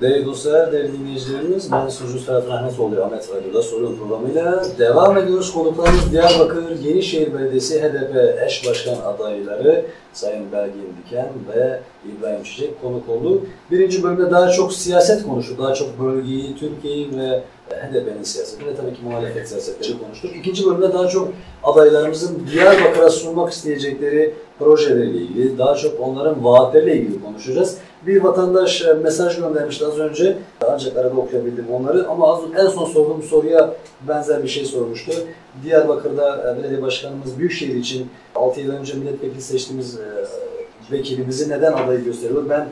Değerli dostlar, değerli dinleyicilerimiz, ben sunucu Serhat Rahmetoğlu, Ahmet Radyo'da soru programıyla devam ediyoruz. Konuklarımız Diyarbakır Yenişehir Belediyesi HDP eş başkan adayları Sayın Belgin Diken ve İbrahim Çiçek konuk oldu. Birinci bölümde daha çok siyaset konuştuk, daha çok bölgeyi, Türkiye'yi ve HDP'nin siyaseti ve tabii ki muhalefet siyasetleri konuştuk. İkinci bölümde daha çok adaylarımızın Diyarbakır'a sunmak isteyecekleri projeleriyle ilgili, daha çok onların vaatleriyle ilgili konuşacağız. Bir vatandaş e, mesaj göndermişti az önce. Ancak arada okuyabildim onları. Ama az, en son sorduğum soruya benzer bir şey sormuştu. Diyarbakır'da e, belediye başkanımız Büyükşehir için 6 yıl önce milletvekili seçtiğimiz e, vekilimizi neden adayı gösteriyor? Ben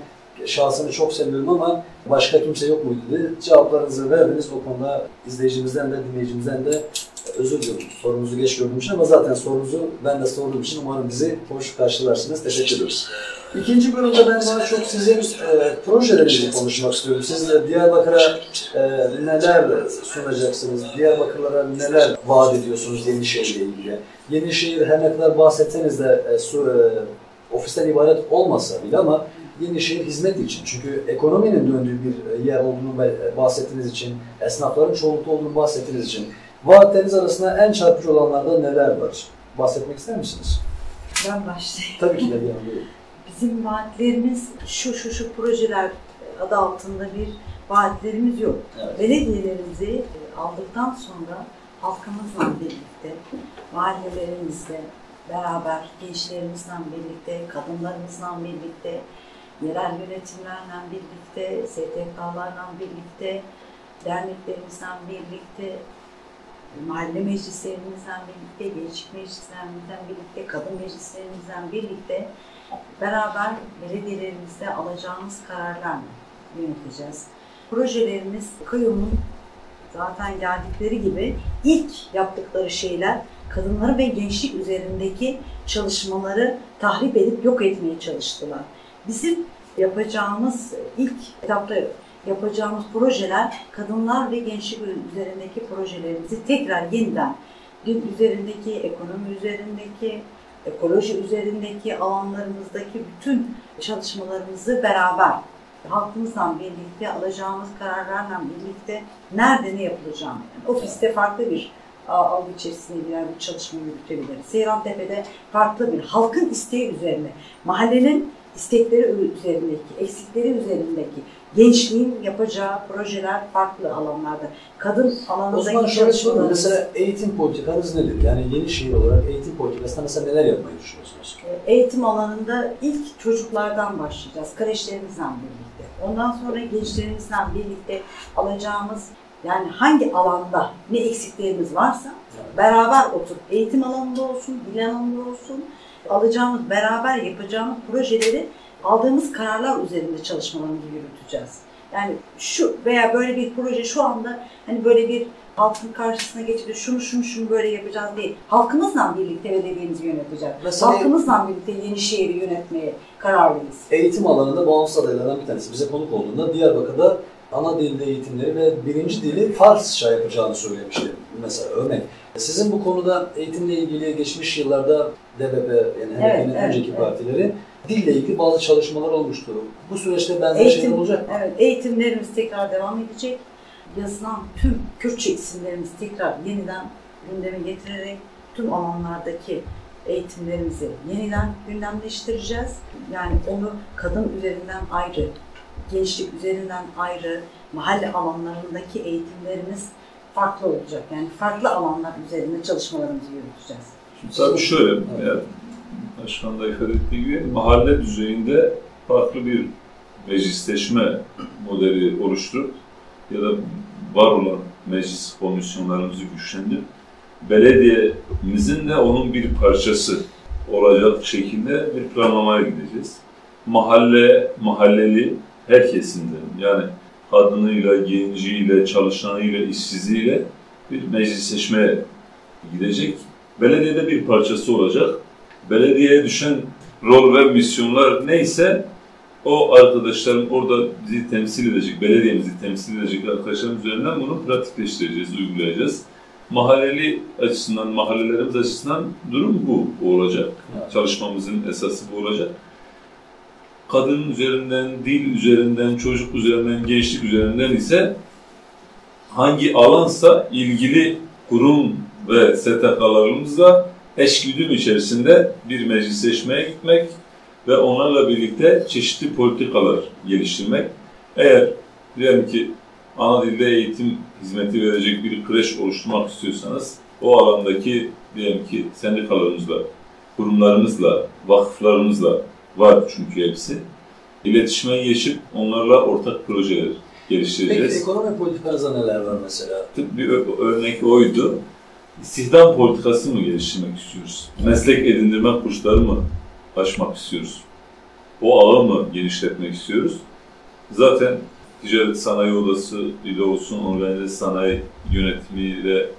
şahsını çok seviyorum ama başka kimse yok muydu dedi. Cevaplarınızı verdiniz. O konuda izleyicimizden de dinleyicimizden de özür diliyorum. Sorunuzu geç gördüğüm için ama zaten sorunuzu ben de sorduğum için umarım bizi hoş karşılarsınız. Teşekkür ediyoruz. İkinci bölümde ben daha çok sizin e, projelerinizi konuşmak istiyorum. Siz de Diyarbakır'a e, neler sunacaksınız? Diyarbakırlara neler vaat ediyorsunuz Yenişehir'le ilgili? Yenişehir her ne kadar bahsetseniz de e, su, e, ofisten ibaret olmasa bile ama Yenişehir hizmet için. Çünkü ekonominin döndüğü bir yer olduğunu bahsettiğiniz için, esnafların çoğunlukta olduğunu bahsettiğiniz için vaatleriniz arasında en çarpıcı olanlarda neler var? Bahsetmek ister misiniz? Ben başlayayım. Tabii ki de bir. Bizim vaatlerimiz şu şu şu projeler adı altında bir vaatlerimiz yok. Evet. Belediyelerimizi e, aldıktan sonra halkımızla birlikte, mahallelerimizle beraber, gençlerimizle birlikte, kadınlarımızla birlikte, yerel yönetimlerle birlikte, STK'larla birlikte, derneklerimizle birlikte, mahalle meclislerimizden birlikte, gençlik meclislerimizden birlikte, kadın meclislerimizden birlikte beraber belediyelerimizde alacağımız kararlarla yöneteceğiz. Projelerimiz kayyumun zaten geldikleri gibi ilk yaptıkları şeyler kadınları ve gençlik üzerindeki çalışmaları tahrip edip yok etmeye çalıştılar. Bizim yapacağımız ilk etapta yapacağımız projeler kadınlar ve gençlik üzerindeki projelerimizi tekrar yeniden dün üzerindeki, ekonomi üzerindeki, ekoloji üzerindeki alanlarımızdaki bütün çalışmalarımızı beraber halkımızla birlikte alacağımız kararlarla birlikte nerede ne yapılacağını, yani ofiste farklı bir algı içerisinde girer bir çalışma yürütebiliriz. Seyrantepe'de farklı bir halkın isteği üzerine, mahallenin istekleri üzerindeki, eksikleri üzerindeki gençliğin yapacağı projeler farklı alanlarda. Kadın alanındaki zaman Mesela eğitim politikanız nedir? Yani yeni şehir olarak eğitim politikasında mesela neler yapmayı düşünüyorsunuz? Ee, eğitim alanında ilk çocuklardan başlayacağız. Kreşlerimizle birlikte. Ondan sonra gençlerimizle birlikte alacağımız yani hangi alanda ne eksiklerimiz varsa beraber oturup eğitim alanında olsun, dil alanında olsun alacağımız, beraber yapacağımız projeleri aldığımız kararlar üzerinde çalışmalarımızı yürüteceğiz. Yani şu veya böyle bir proje şu anda hani böyle bir halkın karşısına geçip şunu şunu şunu böyle yapacağız değil. Halkımızla birlikte belediyemizi yöneteceğiz. Mesela Halkımızla birlikte yeni şehri yönetmeye karar veririz. Eğitim alanında bağımsız adaylardan bir tanesi bize konuk olduğunda Diyarbakır'da ana dilde eğitimleri ve birinci dili Farsça yapacağını söylemişti mesela örnek. Sizin bu konuda eğitimle ilgili geçmiş yıllarda DBP yani evet, evet, önceki evet. partileri dille ilgili bazı çalışmalar olmuştu. Bu süreçte benzer Eğitim, şeyler olacak mı? Evet, eğitimlerimiz tekrar devam edecek. Yazılan tüm Kürtçe isimlerimizi tekrar yeniden gündeme getirerek tüm alanlardaki eğitimlerimizi yeniden gündemleştireceğiz. Yani onu kadın üzerinden ayrı, gençlik üzerinden ayrı, mahalle alanlarındaki eğitimlerimiz farklı olacak. Yani farklı alanlar üzerinde çalışmalarımızı yürüteceğiz. Şimdi tabii şöyle, eğer başkan da ifade ettiği gibi mahalle düzeyinde farklı bir meclisleşme modeli oluşturup ya da var olan meclis komisyonlarımızı güçlendirip belediyemizin de onun bir parçası olacak şekilde bir planlamaya gideceğiz. Mahalle, mahalleli her kesimden yani kadınıyla, genciyle, çalışanıyla, işsiziyle bir meclisleşmeye gidecek. Belediyede bir parçası olacak. Belediyeye düşen rol ve misyonlar neyse o arkadaşların orada bizi temsil edecek, belediyemizi temsil edecek arkadaşların üzerinden bunu pratikleştireceğiz, uygulayacağız. Mahalleli açısından, mahallelerimiz açısından durum bu olacak. Çalışmamızın esası bu olacak. Kadın üzerinden, dil üzerinden, çocuk üzerinden, gençlik üzerinden ise hangi alansa ilgili kurum ve STK'larımızla eşgüdüm içerisinde bir meclisleşmeye gitmek ve onlarla birlikte çeşitli politikalar geliştirmek. Eğer diyelim ki ana dilde eğitim hizmeti verecek bir kreş oluşturmak istiyorsanız o alandaki diyelim ki sendikalarımızla, kurumlarımızla, vakıflarımızla var çünkü hepsi. İletişime geçip onlarla ortak projeler Peki geliştireceğiz. ekonomi politikanızda neler var mesela? Bir örnek oydu. İstihdam politikası mı geliştirmek istiyoruz? Meslek edindirme kursları mı açmak istiyoruz? O ağı mı genişletmek istiyoruz? Zaten ticaret sanayi odası ile olsun, organize sanayi yönetimiyle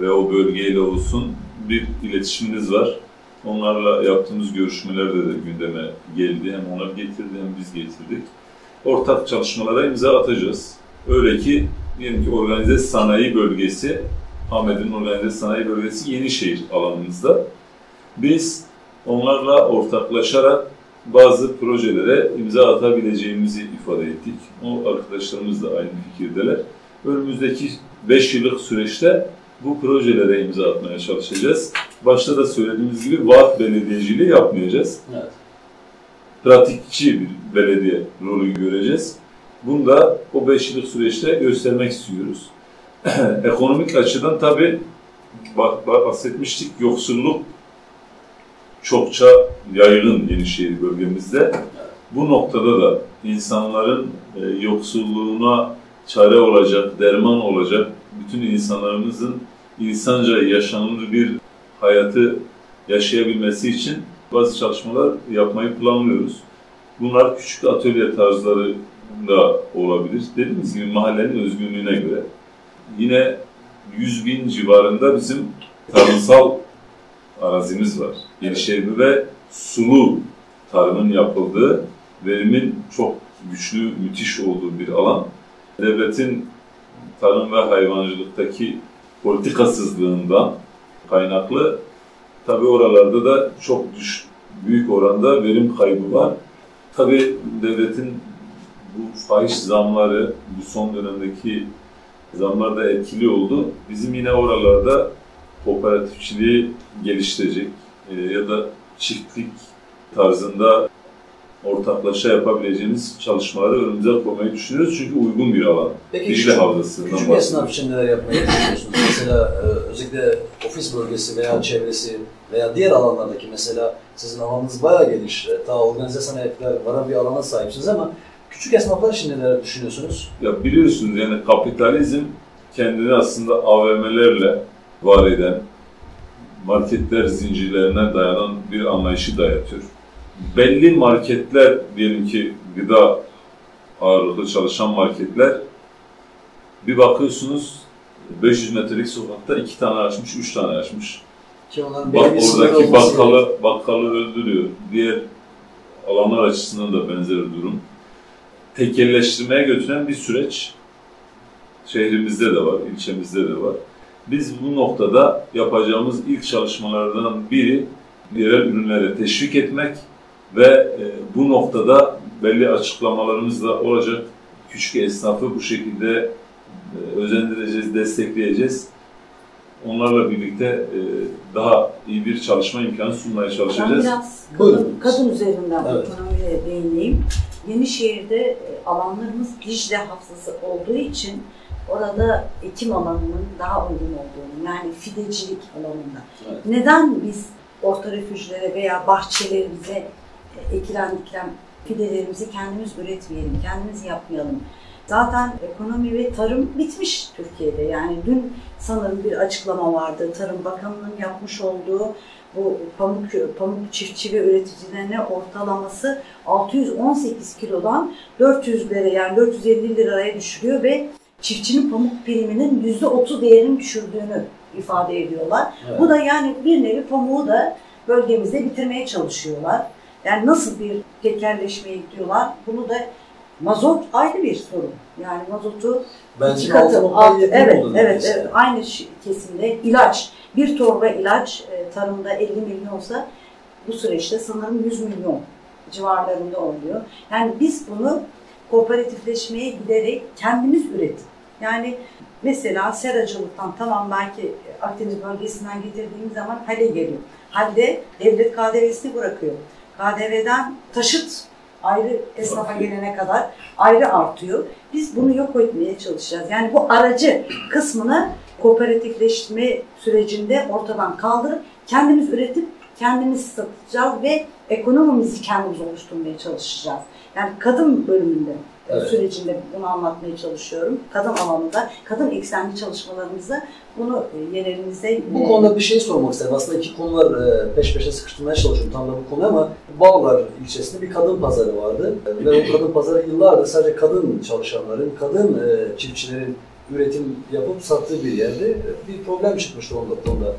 ve o bölgeyle olsun bir iletişimimiz var. Onlarla yaptığımız görüşmelerde de gündeme geldi. Hem onlar getirdi hem biz getirdik. Ortak çalışmalara imza atacağız. Öyle ki diyelim ki organize sanayi bölgesi, Ahmet'in organize sanayi bölgesi Yenişehir alanımızda. Biz onlarla ortaklaşarak bazı projelere imza atabileceğimizi ifade ettik. O arkadaşlarımız da aynı fikirdeler. Önümüzdeki 5 yıllık süreçte bu projelere imza atmaya çalışacağız. Başta da söylediğimiz gibi vaat belediyeciliği yapmayacağız. Evet. Pratikçi bir belediye rolü göreceğiz. Bunu da o 5 yıllık süreçte göstermek istiyoruz. Ekonomik açıdan bak bahsetmiştik yoksulluk çokça yaygın Yenişehir bölgemizde. Bu noktada da insanların e, yoksulluğuna çare olacak, derman olacak, bütün insanlarımızın insanca yaşanır bir hayatı yaşayabilmesi için bazı çalışmalar yapmayı planlıyoruz. Bunlar küçük atölye tarzları da olabilir. Dediğimiz gibi mahallenin özgünlüğüne göre. Yine 100 bin civarında bizim tarımsal arazimiz var. Yenişehir ve sulu tarımın yapıldığı, verimin çok güçlü, müthiş olduğu bir alan. Devletin tarım ve hayvancılıktaki politikasızlığından kaynaklı tabi oralarda da çok düş, büyük oranda verim kaybı var. Tabi devletin bu fahiş zamları, bu son dönemdeki zamlar da etkili oldu. Bizim yine oralarda kooperatifçiliği geliştirecek e, ya da çiftlik tarzında ortaklaşa yapabileceğimiz çalışmaları önümüze koymayı düşünüyoruz. Çünkü uygun bir alan. Peki Dicle küçük, Havzası'ndan küçük esnaf için neler yapmayı düşünüyorsunuz? Mesela e, özellikle ofis bölgesi veya çevresi veya diğer alanlardaki mesela sizin alanınız bayağı geniş. E, Ta organize sanayipler varan bir alana sahipsiniz ama küçük esnaflar için neler düşünüyorsunuz? Ya biliyorsunuz yani kapitalizm kendini aslında AVM'lerle var eden, marketler zincirlerine dayanan bir anlayışı dayatıyor. Belli marketler, diyelim ki gıda ağırlıklı çalışan marketler, bir bakıyorsunuz 500 metrelik sokakta iki tane açmış, üç tane açmış. Ki onların Bak oradaki olması gerekiyor. bakkalı, bakkalı öldürüyor. Diğer alanlar açısından da benzer durum. Tekelleştirmeye götüren bir süreç şehrimizde de var, ilçemizde de var. Biz bu noktada yapacağımız ilk çalışmalardan biri yerel ürünlere teşvik etmek ve e, bu noktada belli açıklamalarımız da olacak. Küçük esnafı bu şekilde özendireceğiz, destekleyeceğiz. Onlarla birlikte e, daha iyi bir çalışma imkanı sunmaya Ben çalışacağız. biraz Buyurun. kadın, kadın üzerinden Evet. ekonomiye değineyim. Yenişehir'de e, alanlarımız Dicle Havzası olduğu için orada ekim alanının daha uygun olduğunu, yani fidecilik alanında. Evet. Neden biz orta refüjlere veya bahçelerimize e, ekilen dikilen fidelerimizi kendimiz üretmeyelim, kendimiz yapmayalım? Zaten ekonomi ve tarım bitmiş Türkiye'de. Yani dün sanırım bir açıklama vardı. Tarım Bakanı'nın yapmış olduğu bu pamuk, pamuk çiftçi ve üreticilerine ortalaması 618 kilodan 400'lere yani 450 liraya düşürüyor ve çiftçinin pamuk priminin %30 değerini düşürdüğünü ifade ediyorlar. Evet. Bu da yani bir nevi pamuğu da bölgemizde bitirmeye çalışıyorlar. Yani nasıl bir tekerleşmeye gidiyorlar bunu da mazot ayrı bir sorun. Yani mazotu iki Benzin katı, 6.7 alt- evet, evet, evet, aynı kesimde ilaç, bir torba ilaç e, tarımda 50 milyonsa bu süreçte sanırım 100 milyon civarlarında oluyor. Yani biz bunu kooperatifleşmeye giderek kendimiz üretip yani mesela seracılıktan tamam belki Akdeniz bölgesinden getirdiğimiz zaman hale geliyor. Halde devlet KDV'sini bırakıyor. KDV'den taşıt ayrı esnafa gelene kadar ayrı artıyor. Biz bunu yok etmeye çalışacağız. Yani bu aracı kısmını kooperatifleşme sürecinde ortadan kaldırıp kendimiz üretip kendimiz satacağız ve ekonomimizi kendimiz oluşturmaya çalışacağız. Yani kadın bölümünde Evet. sürecinde bunu anlatmaya çalışıyorum. Kadın alanında, kadın eksenli çalışmalarımızı bunu e, yerelimizde Bu konuda bir şey sormak istedim. Aslında iki konular e, peş peşe sıkıştırmaya çalışıyorum tam da bu konuyu ama Bağlar ilçesinde bir kadın pazarı vardı. Ve o kadın pazarı yıllardır sadece kadın çalışanların, kadın e, çiftçilerin üretim yapıp sattığı bir yerdi. Bir problem çıkmıştı onda konuda.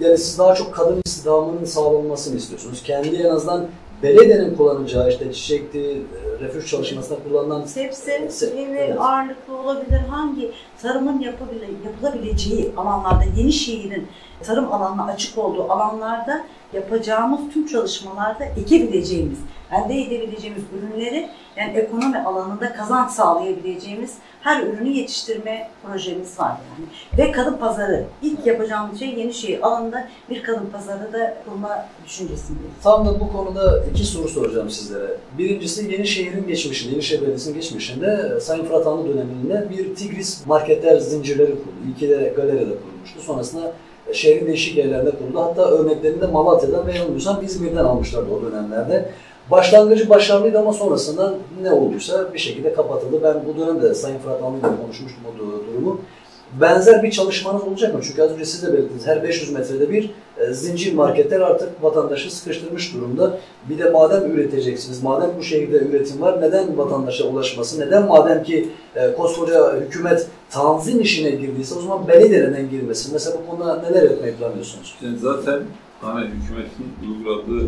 Yani siz daha çok kadın istihdamının sağlanmasını istiyorsunuz. Kendi en azından belediyenin kullanacağı işte çiçekti, e, refüj çalışmasında kullanılan Sebze, Se- evet. ağırlıklı olabilir. Hangi tarımın yapabile, yapılabileceği alanlarda, Yenişehir'in tarım alanına açık olduğu alanlarda yapacağımız tüm çalışmalarda ekebileceğimiz, elde edebileceğimiz ürünleri yani ekonomi alanında kazanç sağlayabileceğimiz her ürünü yetiştirme projemiz var yani. Ve kadın pazarı. ilk yapacağımız şey Yenişehir alanında bir kadın pazarı da kurma düşüncesindeyiz. Tam da bu konuda iki soru soracağım sizlere. Birincisi Yenişehir'in geçmişinde, Yenişehir Belediyesi'nin geçmişinde e, Sayın Fırat Anlı döneminde bir Tigris marketler zincirleri kuruldu. İlki de galeride kurulmuştu. Sonrasında şehrin değişik yerlerinde kuruldu. Hatta örneklerini de Malatya'dan ve yanılmıyorsam İzmir'den almışlardı o dönemlerde. Başlangıcı başarılıydı ama sonrasında ne olduysa bir şekilde kapatıldı. Ben bu dönemde Sayın Fırat Anlı ile konuşmuştum o du- durumu. Benzer bir çalışmanız olacak mı? Çünkü az önce siz de belirttiniz. Her 500 metrede bir zincir marketler artık vatandaşı sıkıştırmış durumda. Bir de madem üreteceksiniz, madem bu şehirde üretim var, neden vatandaşa ulaşması, neden madem ki e, koskoca hükümet tanzim işine girdiyse o zaman belediyeden girmesin. Mesela bu konuda neler yapmayı planlıyorsunuz? Yani zaten hani hükümetin uyguladığı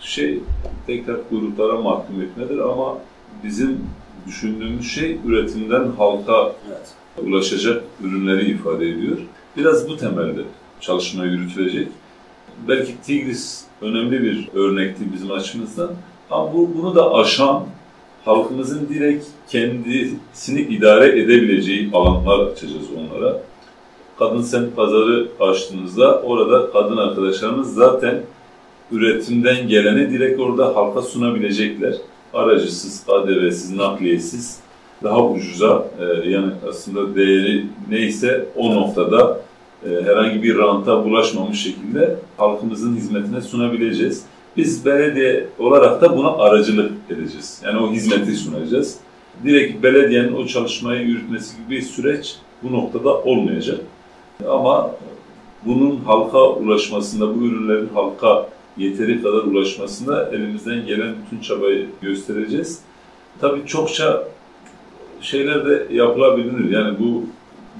şey tekrar kuyruklara mahkum etmedir ama bizim düşündüğümüz şey üretimden halka Evet. ulaşacak ürünleri ifade ediyor. Biraz bu temelde çalışma yürütülecek. Belki Tigris önemli bir örnekti bizim açımızdan ama bu, bunu da aşan halkımızın direkt kendisini idare edebileceği alanlar açacağız onlara. Kadın semt pazarı açtığınızda orada kadın arkadaşlarımız zaten üretimden geleni direkt orada halka sunabilecekler. Aracısız, KDV'siz, nakliyesiz, daha ucuza e, yani aslında değeri neyse o noktada herhangi bir ranta bulaşmamış şekilde halkımızın hizmetine sunabileceğiz. Biz belediye olarak da buna aracılık edeceğiz. Yani o hizmeti sunacağız. Direkt belediyenin o çalışmayı yürütmesi gibi bir süreç bu noktada olmayacak. Ama bunun halka ulaşmasında, bu ürünlerin halka yeteri kadar ulaşmasında elimizden gelen bütün çabayı göstereceğiz. Tabii çokça şeyler de yapılabilir. Yani bu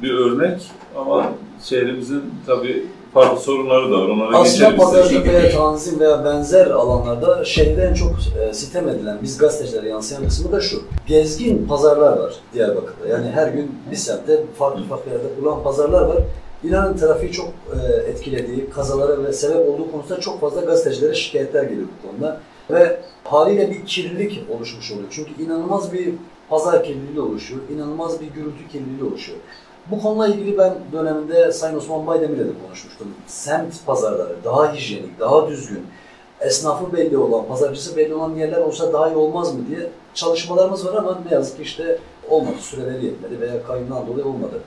bir örnek ama şehrimizin tabii farklı sorunları da var. Onlara Aslında isterseniz. veya tanzim veya benzer alanlarda şehirde en çok e, sitem edilen, biz gazetecilere yansıyan kısmı da şu. Gezgin pazarlar var Diyarbakır'da. Yani her gün bir semtte farklı farklı yerde kurulan pazarlar var. İnanın trafiği çok e, etkilediği, kazalara ve sebep olduğu konusunda çok fazla gazetecilere şikayetler geliyor bu konuda. Ve haliyle bir kirlilik oluşmuş oluyor. Çünkü inanılmaz bir pazar kirliliği oluşuyor, inanılmaz bir gürültü kirliliği oluşuyor. Bu konuyla ilgili ben döneminde Sayın Osman Baydemir'le de konuşmuştum. Semt pazarları daha hijyenik, daha düzgün, esnafı belli olan, pazarcısı belli olan yerler olsa daha iyi olmaz mı diye çalışmalarımız var ama ne yazık ki işte olmadı, süreleri yetmedi veya kayyumdan dolayı olmadı.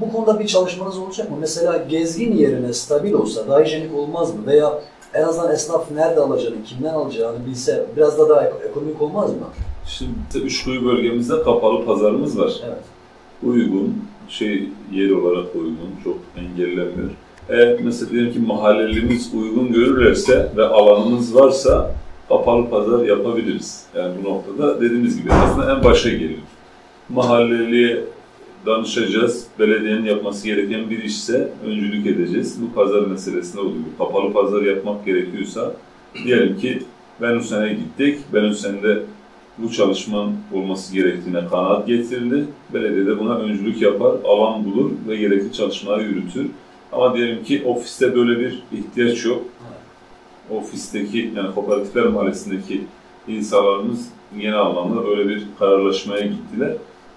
Bu konuda bir çalışmanız olacak mı? Mesela gezgin yerine stabil olsa daha hijyenik olmaz mı? Veya en azından esnaf nerede alacağını, kimden alacağını bilse biraz da daha ek- ekonomik olmaz mı? Şimdi Üçkuyu bölgemizde kapalı pazarımız var. Evet. uygun, şey yer olarak uygun, çok engellenmiyor. Eğer mesela diyelim ki mahallelimiz uygun görürlerse ve alanımız varsa kapalı pazar yapabiliriz. Yani bu noktada dediğimiz gibi aslında en başa geliyor. Mahalleliye danışacağız. Belediyenin yapması gereken bir işse öncülük edeceğiz. Bu pazar meselesinde oluyor. Kapalı pazar yapmak gerekiyorsa diyelim ki Benüsen'e gittik. Benüsen'de bu çalışmanın olması gerektiğine kanaat getirildi. Belediye de buna öncülük yapar, alan bulur ve gerekli çalışmaları yürütür. Ama diyelim ki ofiste böyle bir ihtiyaç yok. Ofisteki yani kooperatifler mahallesindeki insanlarımız genel anlamda böyle bir kararlaşmaya gittiler.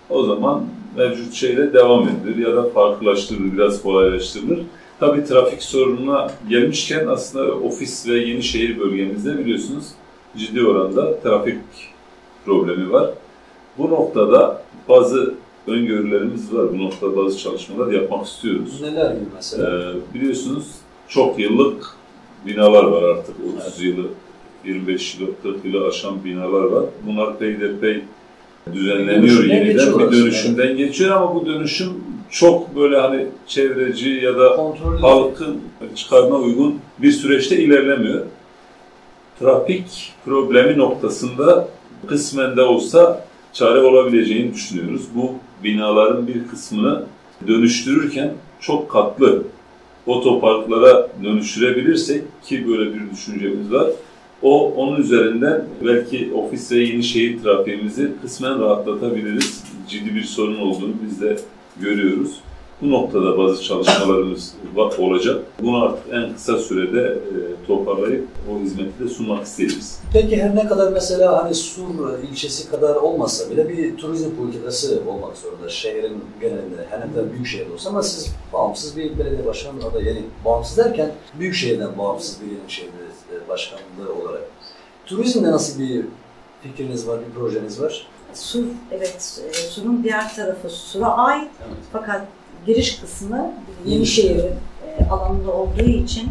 O zaman mevcut şeyle devam edilir ya da farklılaştırılır, biraz kolaylaştırılır. Tabii trafik sorununa gelmişken aslında ofis ve yeni şehir bölgemizde biliyorsunuz ciddi oranda trafik problemi var. Bu noktada bazı öngörülerimiz var. Bu noktada bazı çalışmalar yapmak istiyoruz. Neler gibi mesela? Ee, biliyorsunuz çok yıllık binalar var artık. 30 yılı, 25 yılı, 40 yılı aşan binalar var. Bunlar peyderpey düzenleniyor Dönüşümden yeniden. Bir dönüşümden geçiyor ama bu dönüşüm çok böyle hani çevreci ya da Kontrollü. halkın çıkarına uygun bir süreçte ilerlemiyor. Trafik problemi noktasında kısmen de olsa çare olabileceğini düşünüyoruz. Bu binaların bir kısmını dönüştürürken çok katlı otoparklara dönüştürebilirsek ki böyle bir düşüncemiz var. O onun üzerinden belki ofis ve yeni şehir trafiğimizi kısmen rahatlatabiliriz. Ciddi bir sorun olduğunu biz de görüyoruz. Bu noktada bazı çalışmalarımız olacak. Bunu artık en kısa sürede e, toparlayıp o hizmeti de sunmak isteriz. Peki her ne kadar mesela hani Sur ilçesi kadar olmasa bile bir turizm politikası olmak zorunda şehrin genelinde. Her ne kadar büyük şehir olsa ama siz bağımsız bir belediye başkanı adayı yani bağımsız derken büyük şehirden bağımsız bir yeni şehir belediye başkanlığı olarak. Turizmde nasıl bir fikriniz var, bir projeniz var? Sur, evet, e, Sur'un diğer tarafı Sur'a ait Evet. fakat giriş kısmı Yeni Yenişehir'in e, alanında olduğu için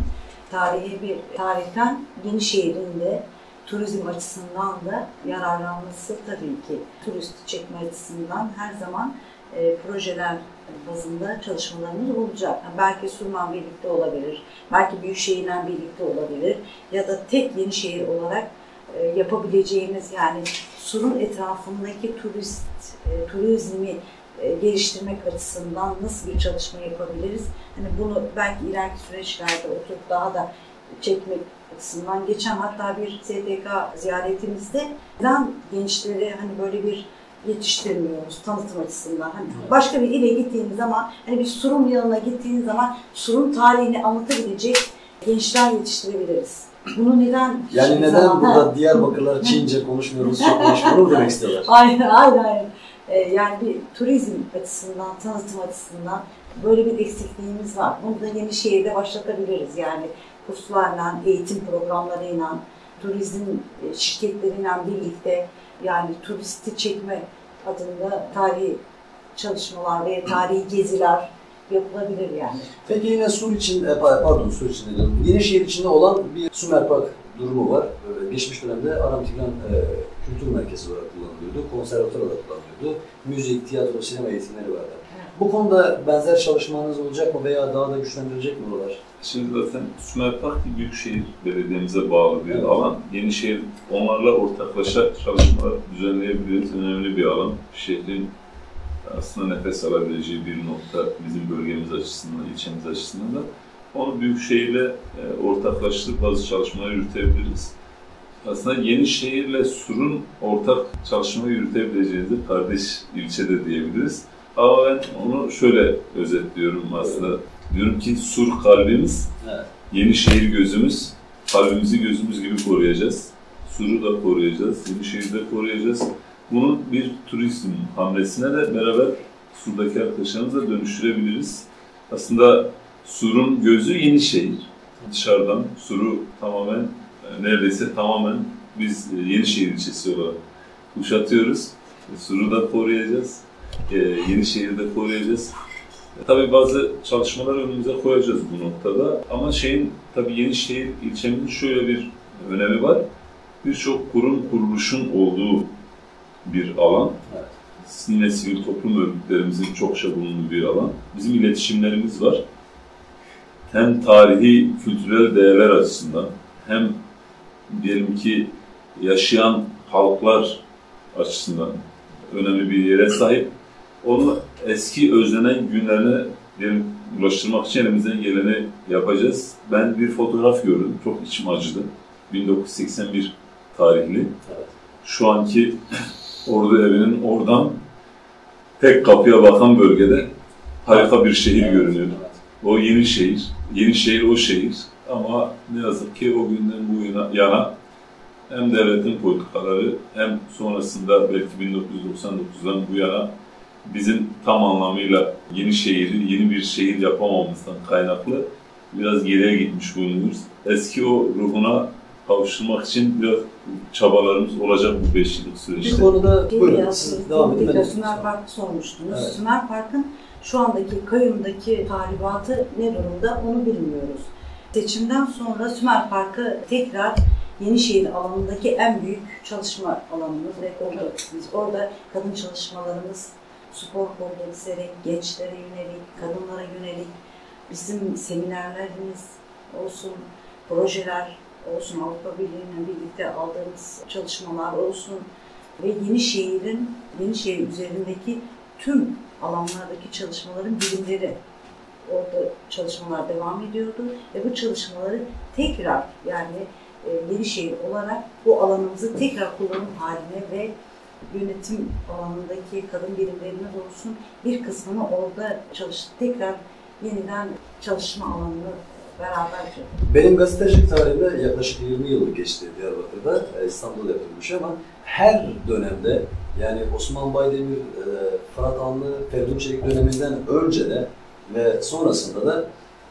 tarihi bir tarihten Yenişehir'in de turizm açısından da yararlanması tabii ki turist çekme açısından her zaman e, projeler bazında çalışmalarımız olacak. Yani belki Surman birlikte olabilir, belki Büyükşehir'le birlikte olabilir ya da tek Yenişehir olarak e, yapabileceğimiz yani Sur'un etrafındaki turist e, turizmi geliştirmek açısından nasıl bir çalışma yapabiliriz? Hani bunu belki ileriki süreçlerde oturup daha da çekmek açısından geçen hatta bir STK ziyaretimizde neden gençleri hani böyle bir yetiştirmiyoruz tanıtım açısından. Hani başka bir ile gittiğiniz zaman hani bir Sur'un yanına gittiğiniz zaman Sur'un tarihini anlatabilecek gençler yetiştirebiliriz. Bunu neden Yani neden zaman- burada Diyarbakırlar Çince konuşmuyoruz, çok konuşmuyoruz demek istiyorlar. Aynen, aynen, Ee, yani bir turizm açısından, tanıtım açısından böyle bir eksikliğimiz var. Bunu da yeni şehirde başlatabiliriz. Yani kurslarla, eğitim programlarıyla, turizm e, şirketleriyle birlikte yani turisti çekme adında tarihi çalışmalar ve tarihi geziler yapılabilir yani. Peki yine Sur için, e, pardon Sur için dedim. Yenişehir içinde olan bir Sümer Park durumu var. Geçmiş dönemde Aram Tigran e, Kültür Merkezi olarak kullanılıyordu. Konservatuar olarak kullanılıyordu. Müzik, tiyatro, sinema eğitimleri vardı. Evet. Bu konuda benzer çalışmanız olacak mı veya daha da güçlendirecek mi oralar? Şimdi zaten Sümer Park bir Büyükşehir Belediye'mize bağlı bir alan. Yenişehir onlarla ortaklaşa çalışmalar düzenleyebiliriz. Önemli bir alan. Şehrin aslında nefes alabileceği bir nokta bizim bölgemiz açısından, ilçemiz açısından da. Onu Büyükşehir'le e, ortaklaştırıp bazı çalışmalar yürütebiliriz. Aslında Yenişehir'le Sur'un ortak çalışma yürütebileceğiniz de kardeş ilçede diyebiliriz. Ama ben onu şöyle özetliyorum aslında. Diyorum ki Sur kalbimiz, Evet. Yenişehir gözümüz, kalbimizi gözümüz gibi koruyacağız. Sur'u da koruyacağız, Yenişehir'i de koruyacağız. Bunu bir turizm hamlesine de beraber Sur'daki arkadaşlarımızla dönüştürebiliriz. Aslında Sur'un gözü Yenişehir. Dışarıdan Sur'u tamamen, neredeyse tamamen biz e, Yenişehir ilçesi olarak kuşatıyoruz. Sur'u da koruyacağız. E, Yenişehir'i de koruyacağız. E, Tabii bazı çalışmalar önümüze koyacağız bu noktada. Ama şeyin tabii Yenişehir ilçemizin şöyle bir önemi var. Birçok kurum kuruluşun olduğu bir alan. Evet. Sivil toplum örgütlerimizin çokça bulunduğu bir alan. Bizim iletişimlerimiz var. Hem tarihi, kültürel değerler açısından hem diyelim ki yaşayan halklar açısından önemli bir yere sahip. Onu eski özlenen günlerine diyelim, ulaştırmak için elimizden geleni yapacağız. Ben bir fotoğraf gördüm, çok içim acıdı. 1981 tarihli. Şu anki Ordu evinin oradan tek kapıya bakan bölgede harika bir şehir görünüyordu. O yeni şehir, yeni şehir o şehir. Ama ne yazık ki o günden bu yana, hem devletin politikaları hem sonrasında belki 1999'dan bu yana bizim tam anlamıyla yeni şehri, yeni bir şehir yapamamızdan kaynaklı biraz geriye gitmiş bulunuyoruz. Eski o ruhuna kavuşturmak için biraz çabalarımız olacak bu 5 yıllık Bir süreçte. konuda Şey buyurun biraz siz devam edin. Sümer Park'ı sormuştunuz. Evet. Sümer Park'ın şu andaki kayyumdaki tahribatı ne durumda onu bilmiyoruz. Seçimden sonra Sümer Parkı tekrar Yenişehir alanındaki en büyük çalışma alanımız ve orada, biz orada kadın çalışmalarımız spor kompleksleri, gençlere yönelik, kadınlara yönelik bizim seminerlerimiz olsun, projeler olsun, Avrupa Birliği'yle birlikte aldığımız çalışmalar olsun, ve Yenişehir'in, Yenişehir üzerindeki tüm alanlardaki çalışmaların bilimleri orada çalışmalar devam ediyordu ve bu çalışmaları tekrar yani e, Yenişehir olarak bu alanımızı tekrar kullanım haline ve yönetim alanındaki kadın birimlerimiz olsun bir kısmını orada çalış tekrar yeniden çalışma alanını beraber Benim gazetecilik tarihimde yaklaşık 20 yıl geçti Diyarbakır'da. e, İstanbul'da yapılmış ama her dönemde yani Osman Baydemir, e, Fırat Anlı, Feridun Çelik döneminden önce de ve sonrasında da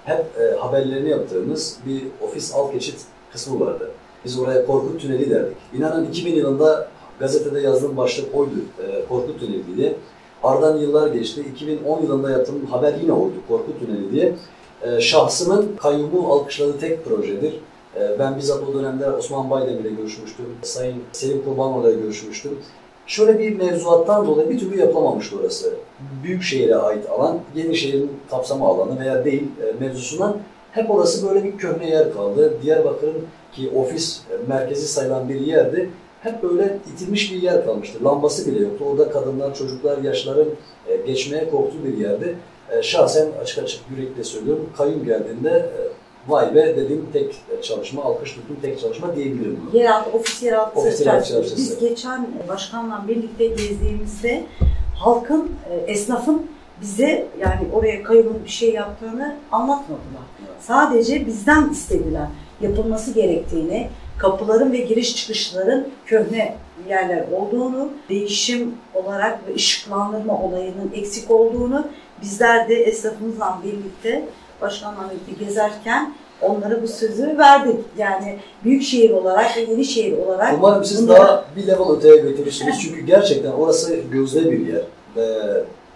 hep e, haberlerini yaptığımız bir ofis alt geçit kısmı vardı. Biz oraya Korkut Tüneli derdik. İnanın 2000 yılında gazetede yazdığım başlık oydu. E, Korkut Tüneli diye. Aradan yıllar geçti. 2010 yılında yaptığım haber yine oydu. Korkut Tüneli diye. E, şahsımın kayyumu alkışladığı tek projedir. E, ben bizzat o dönemde Osman Baydemir'le görüşmüştüm. Sayın Selim Kurbanoğlu'yla görüşmüştüm. Şöyle bir mevzuattan dolayı bir türlü yapılamamıştı orası. Büyükşehir'e ait alan, Yenişehir'in kapsama alanı veya değil e, mevzusundan hep orası böyle bir köhne yer kaldı. Diyarbakır'ın ki ofis e, merkezi sayılan bir yerdi. Hep böyle itilmiş bir yer kalmıştı. Lambası bile yoktu. Orada kadınlar, çocuklar, yaşların e, geçmeye korktuğu bir yerdi. Şahsen açık açık yürekle söylüyorum. Kayyum geldiğinde vay be dediğim tek çalışma, alkış tuttuğum tek çalışma diyebilirim. Yeraltı, ofis yeraltı Ofis yeraltı çarşısı. Biz geçen başkanla birlikte gezdiğimizde halkın, e, esnafın bize yani oraya kayyumun bir şey yaptığını anlatmadılar. Sadece bizden istediler yapılması gerektiğini, kapıların ve giriş çıkışların köhne yerler olduğunu, değişim olarak ve ışıklandırma olayının eksik olduğunu bizler de esnafımızla birlikte başkanla birlikte gezerken onlara bu sözü verdik. Yani büyük şehir olarak ve yeni şehir olarak Umarım siz bunları- daha bir level öteye götürürsünüz. Çünkü gerçekten orası gözde bir yer.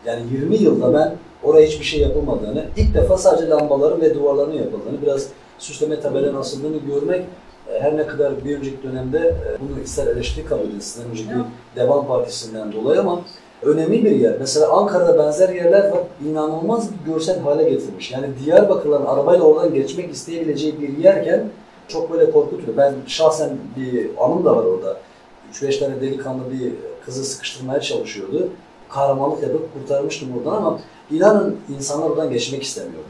Yani 20 yılda ben oraya hiçbir şey yapılmadığını, ilk defa sadece lambaların ve duvarların yapıldığını, biraz süsleme tabela asıldığını görmek e, her ne kadar bir önceki dönemde e, bunu ister eleştiri kabul edin, sizden önceki. Devam Partisi'nden dolayı ama önemli bir yer. Mesela Ankara'da benzer yerler var. İnanılmaz bir görsel hale getirmiş. Yani Diyarbakır'ların arabayla oradan geçmek isteyebileceği bir yerken çok böyle korkutuyor. Ben şahsen bir anım da var orada. 3-5 tane delikanlı bir kızı sıkıştırmaya çalışıyordu. Kahramanlık yapıp kurtarmıştım oradan ama inanın insanlar oradan geçmek istemiyordu.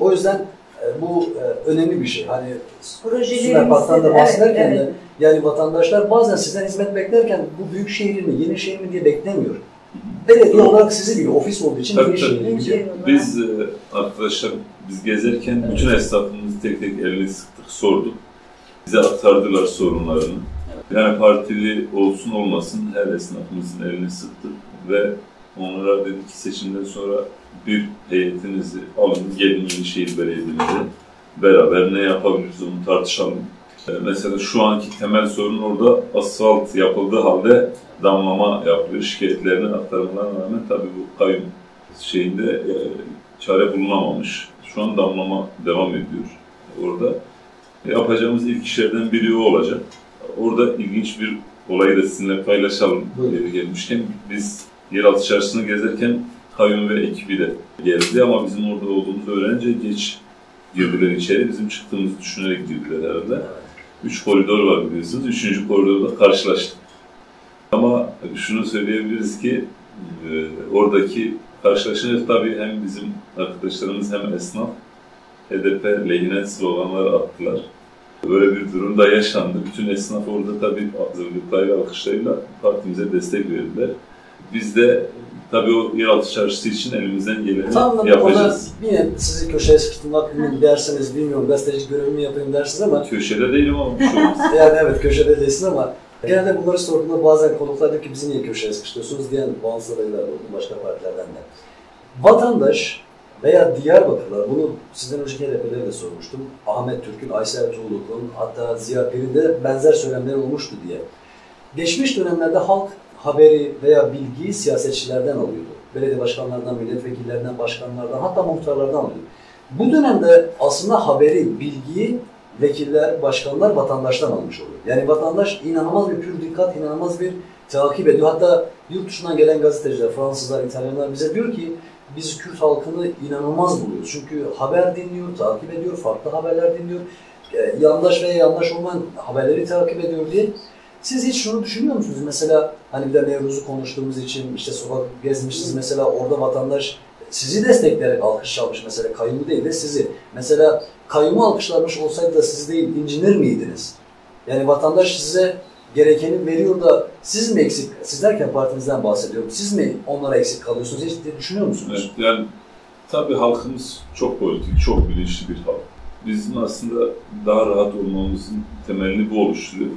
O yüzden e, bu e, önemli bir şey. Hani Sümer projelerimizde Park'tan da de- bahsederken evet, de evet. yani vatandaşlar bazen sizden hizmet beklerken bu büyük şehir mi, yeni şehir mi diye beklemiyor. Belediye olarak sizi biliyor, ofis olduğu için Tabii, yeni tabii. biliyor. Biz e, arkadaşlar biz gezerken Evet. bütün esnafımızı tek tek elini sıktık, sorduk. Bize aktardılar sorunlarını. Yani partili olsun olmasın her esnafımızın elini sıktık ve onlara dedik ki seçimden sonra bir heyetinizi alın gelin Yenişehir Belediye'mize beraber ne yapabiliriz onu tartışalım. E, Mesela şu anki temel sorun orada asfalt yapıldığı halde damlama yapılıyor. Şikayetlerini aktarmalarına rağmen tabii bu kayyum şeyinde e, çare bulunamamış. Şu an damlama devam ediyor orada. Yapacağımız ilk işlerden biri o olacak. Orada ilginç bir olayı da sizinle paylaşalım yeri gelmişken. Biz yeraltı çarşısını gezerken kayyum ve ekibi de geldi ama bizim orada olduğumuzu öğrenince geç girdiler içeri. Bizim çıktığımızı düşünerek girdiler herhalde. Üç koridor var biliyorsunuz. Üçüncü koridorda karşılaştık. Ama şunu söyleyebiliriz ki e, oradaki karşılaşınca tabii hem bizim arkadaşlarımız hem esnaf HDP lehine sloganlar attılar. Böyle bir durum da yaşandı. Bütün esnaf orada tabii hazırlıklarıyla, alkışlarıyla partimize destek verdiler. Biz de Tabii o yeraltı çarşısı için elimizden geleni Tam yapacağız. yine sizi köşeye sıkıştırmak mı dersiniz bilmiyorum gazeteci görevimi yapayım dersiniz ama Köşede değilim ama bir şey olmaz. yani evet köşede değilsin ama genelde bunları sorduğumda bazen konuklar diyor ki bizi niye köşeye sıkıştırıyorsunuz diyen bağımsız adaylar oldu başka partilerden de. Vatandaş veya Diyarbakırlar, bunu sizden önceki HDP'lere de sormuştum. Ahmet Türk'ün, Aysel Tuğluk'un hatta Ziya Pir'in de benzer söylemleri olmuştu diye. Geçmiş dönemlerde halk haberi veya bilgiyi siyasetçilerden alıyordu. Belediye başkanlarından, milletvekillerinden, başkanlardan hatta muhtarlardan alıyordu. Bu dönemde aslında haberi, bilgiyi vekiller, başkanlar vatandaştan almış oluyor. Yani vatandaş inanılmaz bir pür dikkat, inanılmaz bir takip ediyor. Hatta yurt dışından gelen gazeteciler, Fransızlar, İtalyanlar bize diyor ki biz Kürt halkını inanılmaz buluyoruz. Çünkü haber dinliyor, takip ediyor, farklı haberler dinliyor. E, yandaş veya yandaş olmayan haberleri takip ediyor diye. Siz hiç şunu düşünüyor musunuz? Mesela hani bir de Nevruz'u konuştuğumuz için işte sokak gezmişsiniz mesela orada vatandaş sizi destekleyerek alkış çalmış mesela kayyumu değil de sizi. Mesela kayyumu alkışlamış olsaydı da siz değil incinir miydiniz? Yani vatandaş size gerekeni veriyor da siz mi eksik, siz derken partinizden bahsediyorum, siz mi onlara eksik kalıyorsunuz hiç diye düşünüyor musunuz? Evet, yani tabii halkımız çok politik, çok bilinçli bir halk. Bizim aslında daha rahat olmamızın temelini bu oluşturuyor.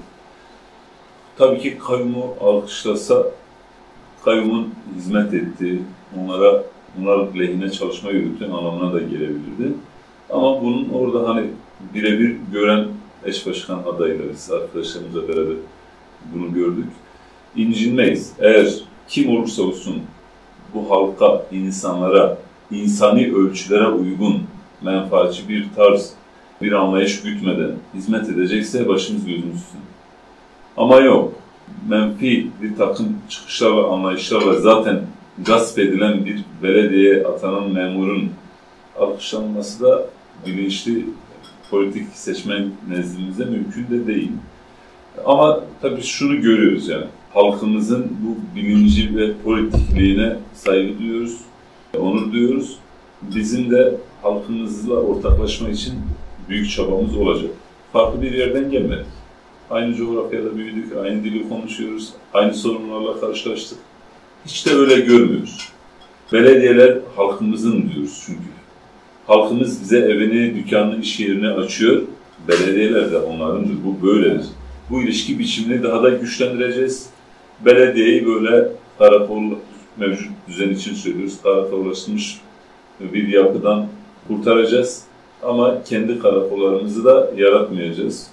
Tabii ki kayyumu alkışlasa, kayyumun hizmet ettiği, onlara onlar lehine çalışma yürüttüğün anlamına da gelebilirdi. Ama bunun orada hani birebir gören eş başkan adaylarıyız, arkadaşlarımızla beraber bunu gördük. İncinmeyiz. Eğer kim olursa olsun bu halka, insanlara, insani ölçülere uygun, menfaatçi bir tarz, bir anlayış gütmeden hizmet edecekse başımız gözümüz üstüne. Ama yok. Menfi bir takım çıkışlarla, anlayışlarla zaten gasp edilen bir belediyeye atanan memurun alkışlanması da bilinçli politik seçmen nezdimizde mümkün de değil. Ama tabii şunu görüyoruz yani halkımızın bu bilinci ve politikliğine saygı duyuyoruz, onur duyuyoruz. Bizim de halkımızla ortaklaşma için büyük çabamız olacak. Farklı bir yerden gelmedik. Aynı coğrafyada büyüdük, aynı dili konuşuyoruz, aynı sorunlarla karşılaştık. Hiç de öyle görmüyoruz. Belediyeler halkımızın diyoruz çünkü. Halkımız bize evini, dükkanını, iş yerini açıyor. Belediyeler de onlarındır. Bu böyledir. Bu ilişki biçimini daha da güçlendireceğiz. Belediyeyi böyle karakol mevcut düzen için söylüyoruz. Karakollaşmış bir yapıdan kurtaracağız. Ama kendi karakollarımızı da yaratmayacağız.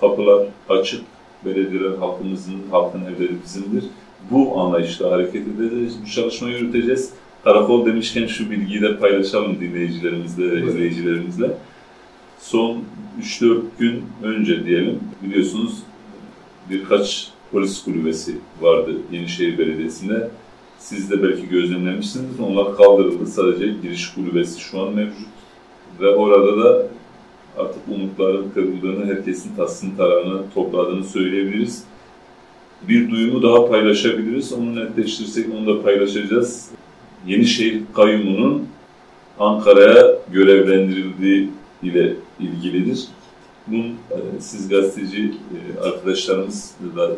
Kapılar açık. Belediyeler halkımızın, halkın evleri bizimdir. Bu anlayışla hareket edeceğiz. Bu çalışmayı yürüteceğiz. Karakol demişken şu bilgiyi de paylaşalım dinleyicilerimizle ve izleyicilerimizle. Son 3-4 gün önce diyelim biliyorsunuz birkaç polis kulübesi vardı Yenişehir Belediyesi'nde. Siz de belki gözlemlemişsiniz. Onlar kaldırıldı. Sadece giriş kulübesi şu an mevcut. Ve orada da artık umutların kırıldığını, herkesin tasını tarağını topladığını söyleyebiliriz. Bir duyumu daha paylaşabiliriz. Onu netleştirirsek onu da paylaşacağız. Yenişehir Kayyumu'nun Ankara'ya görevlendirildiği ile ilgilidir. Bunun e, siz gazeteci e, arkadaşlarımız da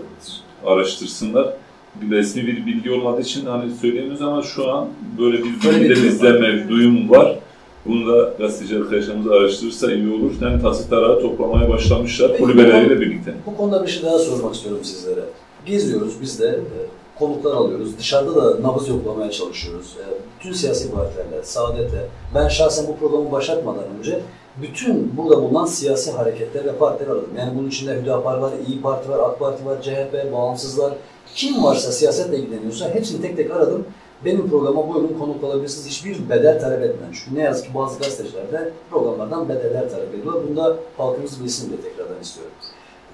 araştırsınlar. Bir resmi bir bilgi olmadığı için hani söyleyemiyoruz ama şu an böyle bir Böyle bir de bizde duyum var. Bunu da gazeteci arkadaşlarımız araştırırsa iyi olur. Yani tasit tarağı toplamaya başlamışlar Peki, kulübeleriyle birlikte. Bu konuda bir şey daha sormak istiyorum sizlere. Geziyoruz biz de, e, konuklar alıyoruz. Dışarıda da nabız yoklamaya çalışıyoruz. E, Bütün siyasi partilerle, Saadet'le, ben şahsen bu programı başlatmadan önce bütün burada bulunan siyasi hareketler ve partiler aradım. Yani bunun içinde Hüdapar var, İyi Parti var, AK Parti var, CHP, Bağımsızlar. Kim varsa siyasetle ilgileniyorsa hepsini tek tek aradım. Benim programa buyurun konuk olabilirsiniz. Hiçbir bedel talep etmem. Çünkü ne yazık ki bazı gazeteciler de programlardan bedeller talep ediyorlar. Bunu da halkımız bilsin diye tekrardan istiyorum.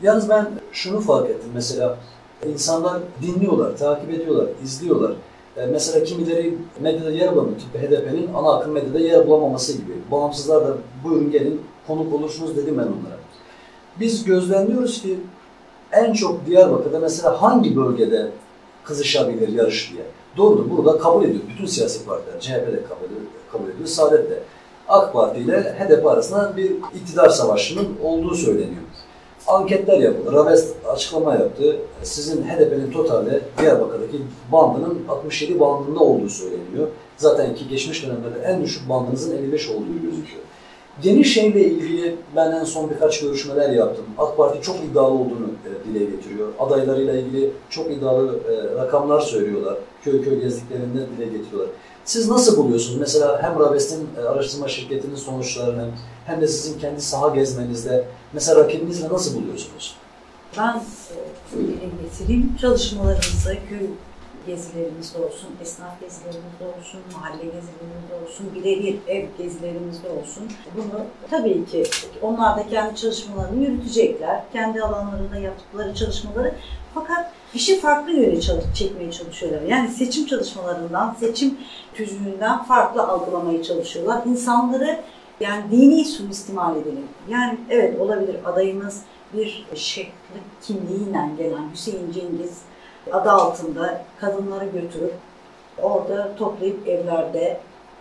Yalnız ben şunu fark ettim. Mesela insanlar dinliyorlar, takip ediyorlar, izliyorlar. E, mesela kimileri medyada yer bulamıyor. Tıpkı HDP'nin ana akım medyada yer bulamaması gibi. Bağımsızlar da buyurun gelin konuk olursunuz dedim ben onlara. Biz gözlemliyoruz ki en çok Diyarbakır'da mesela hangi bölgede kızışabilir yarış diye. Doğrudur burada kabul ediyor. Bütün siyasi partiler, CHP de kabul ediyor, kabul ediyor Saadet de. AK Parti ile HDP arasında bir iktidar savaşının olduğu söyleniyor. anketler yapıldı. Rabes açıklama yaptı. Sizin HDP'nin totalde Diyarbakır'daki bandının 67 bandında olduğu söyleniyor. Zaten ki geçmiş dönemlerde en düşük bandınızın 55 olduğu gözüküyor. Yenişehir'le ilgili ben en son birkaç görüşmeler yaptım. AK Parti çok iddialı olduğunu e, dile getiriyor. Adaylarıyla ilgili çok iddialı e, rakamlar söylüyorlar. Köy köy gezdiklerinde dile getiriyorlar. Siz nasıl buluyorsunuz? Mesela hem Rabes'in e, araştırma şirketinin sonuçlarını hem de sizin kendi saha gezmenizde mesela rakibinizle nasıl buluyorsunuz? Ben e, dile getireyim. Çalışmalarımızda köy gezilerimizde olsun, esnaf gezilerimizde olsun, mahalle gezilerimizde olsun, birebir ev gezilerimizde olsun. Bunu tabii ki onlar da kendi çalışmalarını yürütecekler. Kendi alanlarında yaptıkları çalışmaları fakat işi farklı yöne çekmeye çalışıyorlar. Yani seçim çalışmalarından, seçim tüzüğünden farklı algılamaya çalışıyorlar. İnsanları yani dini suistimal edelim. Yani evet olabilir adayımız bir şekli kimliğiyle gelen Hüseyin Cengiz adı altında kadınları götürüp orada toplayıp evlerde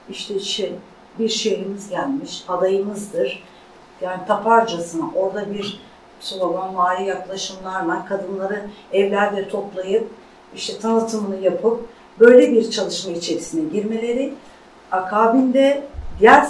işte şey, bir şehrimiz gelmiş, adayımızdır. Yani taparcasına orada bir sloganvari yaklaşımlarla kadınları evlerde toplayıp işte tanıtımını yapıp böyle bir çalışma içerisine girmeleri akabinde diğer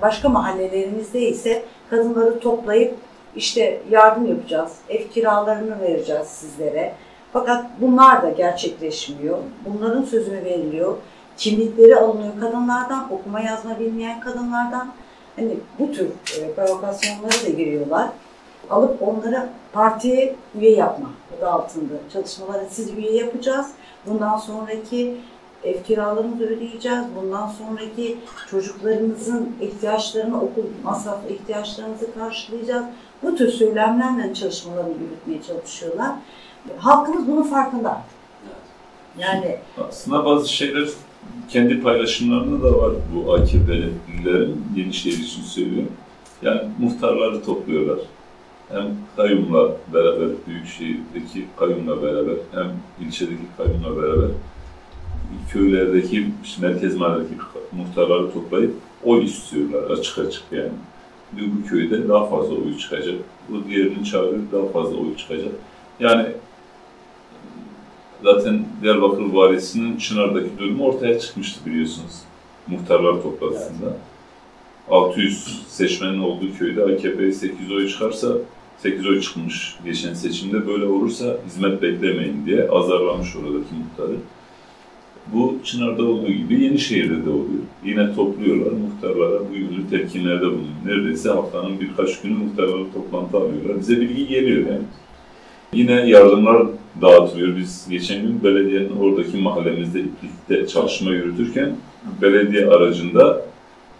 başka mahallelerimizde ise kadınları toplayıp işte yardım yapacağız, ev kiralarını vereceğiz sizlere. Fakat bunlar da gerçekleşmiyor. Bunların sözünü veriliyor. Kimlikleri alınıyor kadınlardan, okuma yazma bilmeyen kadınlardan. Hani bu tür e, provokasyonlara da giriyorlar. Alıp onları partiye üye yapma adı altında çalışmaları siz üye yapacağız. Bundan sonraki ev kiralarımızı ödeyeceğiz. Bundan sonraki çocuklarımızın ihtiyaçlarını, okul masrafı ihtiyaçlarımızı karşılayacağız. Bu tür söylemlerle çalışmalarını yürütmeye çalışıyorlar. Halkımız bunun farkında. Yani Aslında bazı şeyler kendi paylaşımlarında da var bu AKP'lilerin Yenişehir için söylüyorum. Yani muhtarları topluyorlar. Hem kayyumla beraber, Büyükşehir'deki kayyumla beraber, hem ilçedeki kayyumla beraber köylerdeki, işte merkez mahalledeki muhtarları toplayıp oy istiyorlar açık açık yani. Diyor bu köyde daha fazla oy çıkacak. Bu diğerini çağırıyor daha fazla oy çıkacak. Yani zaten Diyarbakır Valisi'nin Çınar'daki durumu ortaya çıkmıştı biliyorsunuz. Muhtarlar toplantısında. 600 seçmenin olduğu köyde AKP'ye 8 oy çıkarsa 8 oy çıkmış geçen seçimde böyle olursa hizmet beklemeyin diye azarlamış oradaki muhtarı. Bu Çınar'da olduğu gibi Yenişehir'de de oluyor. Yine topluyorlar muhtarlara bu yönlü telkinlerde bulunuyor. Neredeyse haftanın birkaç günü muhtarlara toplantı alıyorlar. Bize bilgi geliyor yani. Yine yardımlar dağıtılıyor. Biz geçen gün belediyenin oradaki mahallemizde iplikte çalışma yürütürken belediye aracında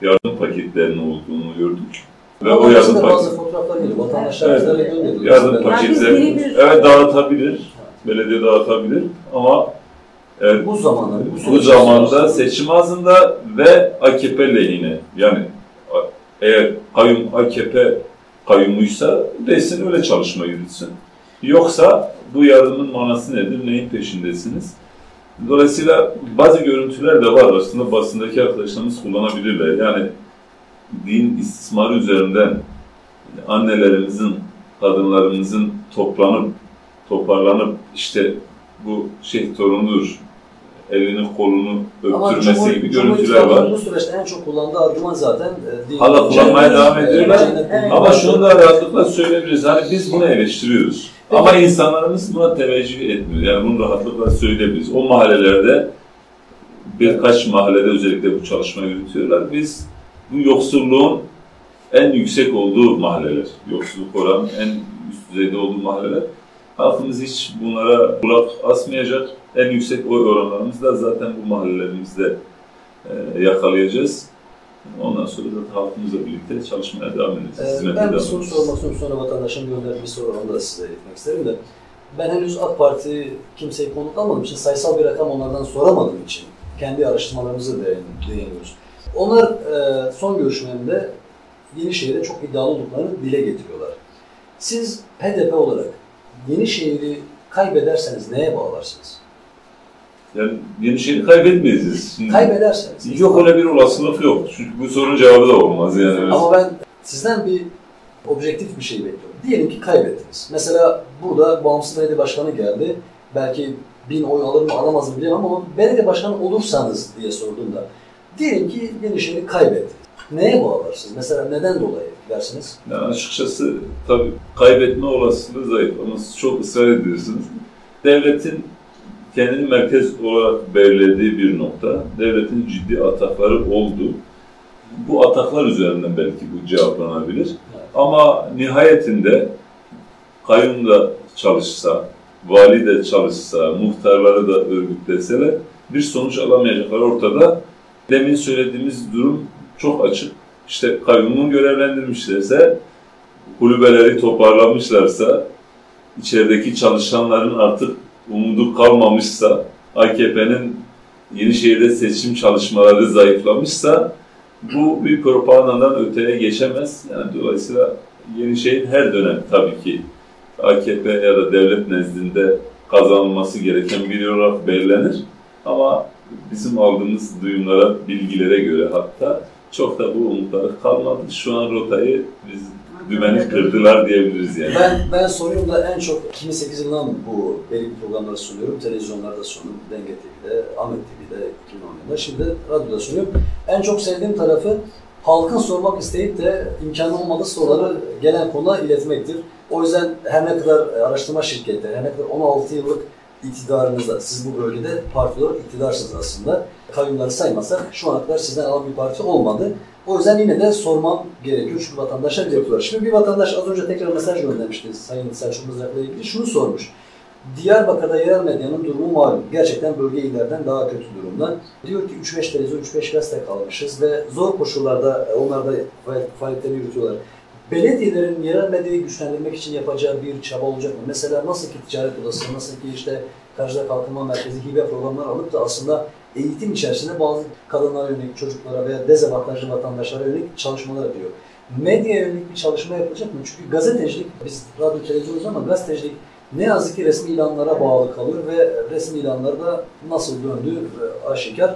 yardım paketlerinin olduğunu gördük. Ve o yardım bazı paketi, fotoğraflar geliyor. Vatandaşlar Evet. bizlere gönderiyor. yardım paketleri, evet dağıtabilir, belediye dağıtabilir ama evet, Bu zamanda, bu, bu zamanda seçim ağzında ve AKP lehine yani eğer kayyum AKP kayyumuysa desin öyle çalışma yürütsün. Yoksa bu yardımın manası nedir, neyin peşindesiniz? Dolayısıyla bazı görüntüler de var aslında basındaki arkadaşlarımız kullanabilirler. Yani din istismarı üzerinden annelerimizin, kadınlarımızın toplanıp, toparlanıp işte bu şey torunudur, elini kolunu Ama öptürmesi Cumhur- gibi görüntüler var. Bu süreçte en çok kullandığı argüman zaten e, din- Hala kullanmaya devam ediyorlar. Evet. Ama şunu da rahatlıkla söyleyebiliriz. Hani biz bunu eleştiriyoruz. Ama insanlarımız buna teveccüh etmiyor. Yani bunu rahatlıkla söyleyebiliriz. O mahallelerde birkaç mahallede özellikle bu çalışma yürütüyorlar. Biz bu yoksulluğun en yüksek olduğu mahalleler, yoksulluk oranının en üst düzeyde olduğu mahalleler. Halkımız hiç bunlara kulak asmayacak. En yüksek oy oranlarımızı da zaten bu mahallelerimizde e, yakalayacağız. Ondan sonra da halkımızla birlikte çalışmaya devam edeceğiz. Ee, Ben bir soru sormak istiyorum. Sonra vatandaşın gönderdiği bir soru. Onu da size iletmek isterim de. Ben henüz AK Parti kimseyi konuk almadığım için, sayısal bir rakam onlardan soramadığım için kendi araştırmalarımızı değin- değiniyoruz. Onlar e, son görüşmelerinde Yenişehir'de çok iddialı olduklarını dile getiriyorlar. Siz HDP olarak Yenişehir'i kaybederseniz neye bağlarsınız? Yani yeni şeyi kaybetmeyeceğiz. Şimdi Kaybederseniz. Yok öyle bir olasılık yok. Çünkü bu sorunun cevabı da olmaz yani. Ama ben sizden bir objektif bir şey bekliyorum. Diyelim ki kaybettiniz. Mesela burada bağımsız belediye başkanı geldi. Belki bin oy alır mı alamaz mı bilemem ama belediye başkanı olursanız diye sorduğumda diyelim ki Yenişehir'i kaybettiniz. Neye bağlarsınız? Mesela neden dolayı dersiniz? Yani açıkçası tabii kaybetme olasılığı zayıf ama siz çok ısrar ediyorsunuz. Devletin kendini merkez olarak belirlediği bir nokta, devletin ciddi atakları oldu. Bu ataklar üzerinden belki bu cevaplanabilir. Ama nihayetinde kayyum da çalışsa, vali de çalışsa, muhtarları da örgütleseler bir sonuç alamayacaklar ortada. Demin söylediğimiz durum çok açık. İşte kayyumun görevlendirmişlerse, kulübeleri toparlamışlarsa, içerideki çalışanların artık umudu kalmamışsa, AKP'nin Yenişehir'de seçim çalışmaları zayıflamışsa bu bir propagandadan öteye geçemez. Yani dolayısıyla Yenişehir her dönem tabii ki AKP ya da devlet nezdinde kazanılması gereken bir olarak belirlenir. Ama bizim aldığımız duyumlara, bilgilere göre hatta çok da bu umutları kalmadı. Şu an rotayı biz dümeni kırdılar diyebiliriz yani. Ben, ben soruyorum en çok 2008 yılından bu belli programları sunuyorum. Televizyonlarda sunuyorum. Denge TV'de, Ahmet TV'de 2010 yılında. Şimdi radyoda sunuyorum. En çok sevdiğim tarafı halkın sormak isteyip de imkanı olmadığı soruları gelen konuda iletmektir. O yüzden her ne kadar araştırma şirketleri, her ne kadar 16 yıllık iktidarınızda, siz bu bölgede parti olarak iktidarsınız aslında. Kayyumları saymazsak şu ana kadar sizden alan bir parti olmadı. O yüzden yine de sormam gerekiyor çünkü vatandaşlar iletiyorlar. Şimdi bir vatandaş az önce tekrar mesaj göndermişti Sayın Selçuk Mızrak'la ilgili. Şunu sormuş. Diyarbakır'da yerel medyanın durumu malum. Gerçekten bölge illerden daha kötü durumda. Diyor ki 3-5 televizyon, 3-5 gazete kalmışız ve zor koşullarda onlar da faaliyetlerini yürütüyorlar. Belediyelerin yerel medyayı güçlendirmek için yapacağı bir çaba olacak mı? Mesela nasıl ki ticaret odası, nasıl ki işte Karşıda Kalkınma Merkezi hibe programları alıp da aslında eğitim içerisinde bazı kadınlara yönelik, çocuklara veya dezavantajlı vatandaşlara yönelik çalışmalar yapıyor. Medya yönelik bir çalışma yapılacak mı? Çünkü gazetecilik, biz radyo televizyonuz ama gazetecilik ne yazık ki resmi ilanlara bağlı kalıyor ve resmi ilanlarda nasıl döndüğü aşikar.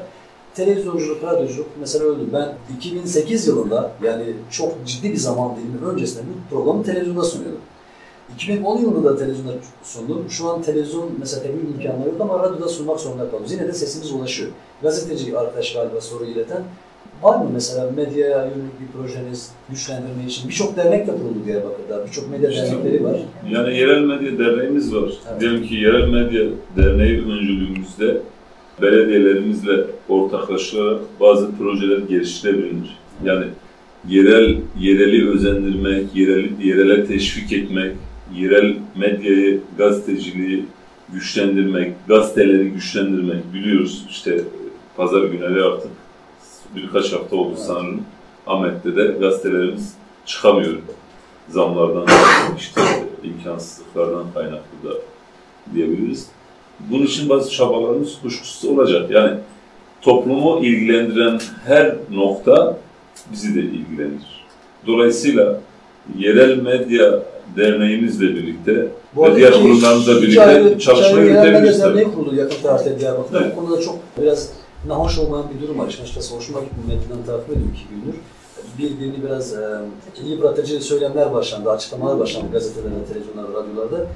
Televizyonculuk, radyoculuk mesela öldü. Ben 2008 yılında yani çok ciddi bir zaman dilimi öncesinde bu programı televizyonda sunuyordum. 2010 yılında da televizyonda sundum. Şu an televizyon mesela teknik imkanları yok ama radyoda sunmak zorunda kalıyoruz. Yine de sesimiz ulaşıyor. Gazeteci arkadaş galiba soru ileten. Var mı mesela medyaya yönelik bir projeniz güçlendirme için? Birçok dernek de kuruldu Diyarbakır'da. Birçok medya dernekleri var. Yani yerel medya derneğimiz var. Evet. Diyelim ki yerel medya derneği öncülüğümüzde belediyelerimizle ortaklaşarak bazı projeler geliştirebilir. Yani yerel yereli özendirmek, yereli, yerele teşvik etmek, yerel medyayı, gazeteciliği güçlendirmek, gazeteleri güçlendirmek biliyoruz. İşte pazar günleri artık birkaç hafta oldu sanırım. Ahmet'te de gazetelerimiz çıkamıyor. Zamlardan, işte imkansızlıklardan kaynaklı da diyebiliriz. Bunun için bazı çabalarımız kuşkusuz olacak. Yani toplumu ilgilendiren her nokta bizi de ilgilendirir. Dolayısıyla yerel medya derneğimizle birlikte Bu ve diğer kurumlarımızla birlikte ayrı- çalışma yürütebiliriz derneği kuruldu yakın tarihte Diyarbakır'da. Evet. Bu konuda çok biraz nahoş olmayan bir durum var. Açıkçası hoşuma gitmiyor. Medyadan takip ediyorum iki gündür. Birbirini biraz e, yıpratıcı söylemler başlandı, açıklamalar başlandı gazetelerde, televizyonlarda, radyolarda.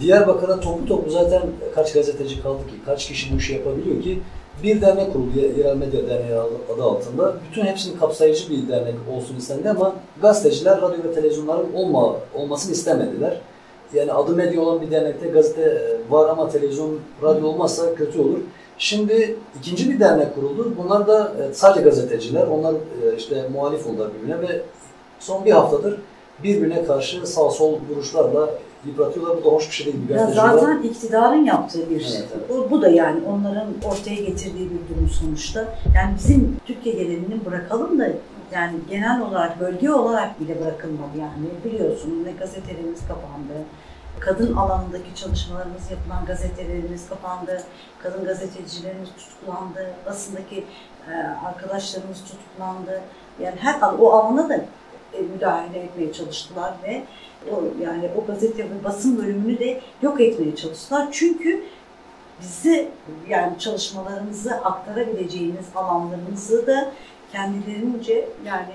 Diyarbakır'da toplu toplu zaten kaç gazeteci kaldı ki, kaç kişi bu işi yapabiliyor ki bir dernek kuruldu, Yerel Medya Derneği adı altında. Bütün hepsini kapsayıcı bir dernek olsun istendi ama gazeteciler radyo ve televizyonların olma, olmasını istemediler. Yani adı medya olan bir dernekte gazete e, var ama televizyon, radyo olmazsa kötü olur. Şimdi ikinci bir dernek kuruldu. Bunlar da e, sadece gazeteciler. Onlar e, işte muhalif oldular birbirine ve son bir haftadır birbirine karşı sağ sol duruşlarla yıpratıyorlar. Bu da hoş bir şey değil. Bir Ya zaten iktidarın yaptığı bir Evet, evet. Bu, bu da yani onların ortaya getirdiği bir durum sonuçta. Yani bizim Türkiye genelini bırakalım da yani genel olarak bölge olarak bile bırakılmadı yani biliyorsunuz ne gazetelerimiz kapandı. Kadın alanındaki çalışmalarımız yapılan gazetelerimiz kapandı. Kadın gazetecilerimiz tutuklandı. Basındaki e, arkadaşlarımız tutuklandı. Yani her o alana da e, müdahale etmeye çalıştılar ve o yani o gazete ve basın bölümünü de yok etmeye çalıştılar. Çünkü bizi yani çalışmalarımızı aktarabileceğimiz alanlarımızı da kendilerince yani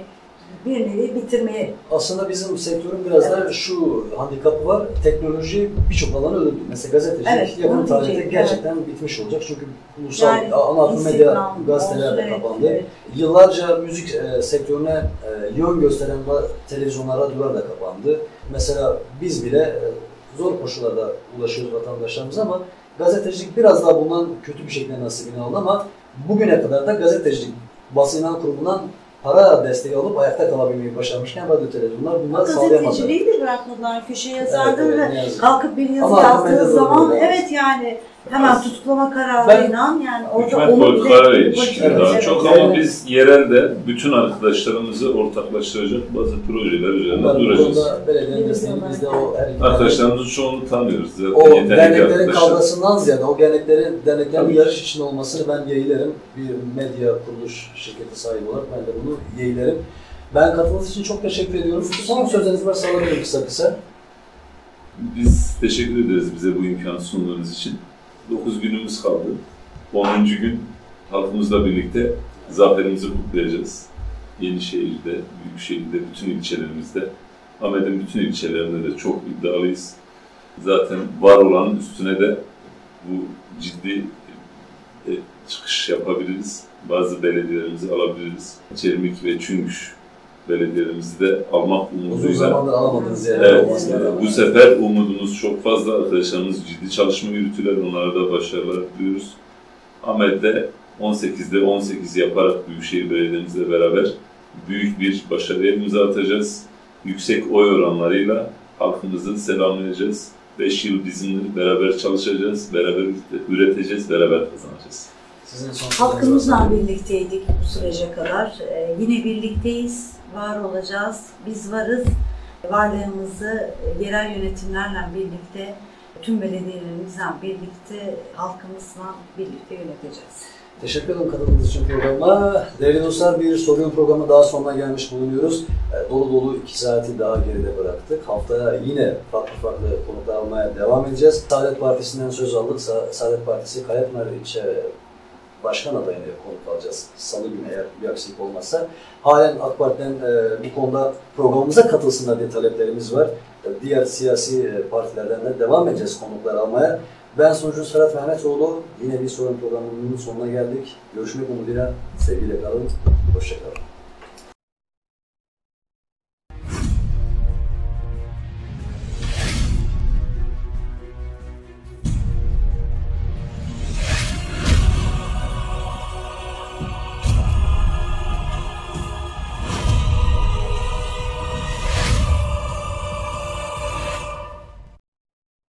bir nevi bitirmeye Aslında bizim sektörün biraz da şu handikapı var. Teknoloji birçok alanı öldürdü. Mesela gazetecilik Evet, yakın tarihte diyecektim, gerçekten bitmiş olacak. Çünkü ulusal Yani ana akım medya gazeteler de evet, kapandı. evet. Yıllarca müzik e, sektörüne e, yön gösteren televizyonlar, radyolar da kapandı. Mesela biz bile e, zor koşullarda ulaşıyoruz vatandaşlarımıza ama gazetecilik biraz daha bundan kötü bir şekilde nasibini aldı ama bugüne kadar da gazetecilik basın inan kurumundan para desteği alıp ayakta kalabilmeyi başarmışken radyo televizyonlar bunları sağlayamadı. Gazeteciliği de bırakmadılar. Köşe yazardı Evet, ve evet, ki. kalkıp bir yazı Ama aklıma yazdığı da zaman evet yani hemen tutuklama kararıyla yani orada Hükümet onu ilişkili Evet, daha evet, çok evet. ama biz yerelde bütün arkadaşlarımızı ortaklaştıracak bazı projeler üzerinde duracağız. biz de o Arkadaşlarımızın çoğunu tanıyoruz. Zaten o derneklerin kavgasından ziyade o derneklerin, derneklerin Tabii. yarış içinde olmasını ben yeğlerim. Bir medya kuruluş şirketi sahibi olarak ben de bunu yeğlerim. Ben katıldığınız için çok teşekkür ediyorum. Son sözleriniz varsa alabilirim kısa kısa. Biz teşekkür ederiz bize bu imkanı sunduğunuz için. 9 günümüz kaldı. 10. gün halkımızla birlikte zaferimizi kutlayacağız. Yenişehir'de, Büyükşehir'de, bütün ilçelerimizde, Ahmet'in bütün ilçelerinde de çok iddialıyız. Zaten var olanın üstüne de bu ciddi e, çıkış yapabiliriz. Bazı belediyelerimizi alabiliriz. Çermik ve Çüngüş belediyelerimizi de almak Uzun umuduyla zamandır alamadığınız yerler Evet, e, bu sefer umudumuz çok fazla. Arkadaşlarımız ciddi çalışma yürütüler, onlara da başarılar diliyoruz. Ahmet'te 18'de 18 yaparak Büyükşehir Belediye'mizle beraber büyük bir başarıya imza atacağız. Yüksek oy oranlarıyla halkımızı selamlayacağız. 5 yıl bizimle beraber çalışacağız, beraber üreteceğiz, beraber kazanacağız. Sizin son sözleriniz Halkımızla birlikteydik bu sürece kadar. Ee, yine birlikteyiz, var olacağız, biz varız. Varlığımızı yerel yönetimlerle birlikte, tüm belediyelerimizle birlikte, halkımızla birlikte yöneteceğiz. Teşekkür ederim katıldığınız için programa. Değerli dostlar bir sorun programı daha sonuna gelmiş bulunuyoruz. E, Dolu dolu iki saati daha geride bıraktık. Haftaya yine farklı farklı konuklar almaya devam edeceğiz. Saadet Partisi'nden söz aldık. Sa- Saadet Partisi Kayapınar ilçe başkan adayını konuk alacağız. Salı günü eğer bir aksilik olmazsa. Halen AK Parti'den e, bu konuda programımıza katılsınlar diye taleplerimiz var. E, Diğer siyasi e, partilerden de devam edeceğiz konuklar almaya. Ben sunucu Serhat Mehmetoğlu. Yine bir sorun programının sonuna geldik. Görüşmek umuduyla. Sevgiyle kalın. Hoşçakalın.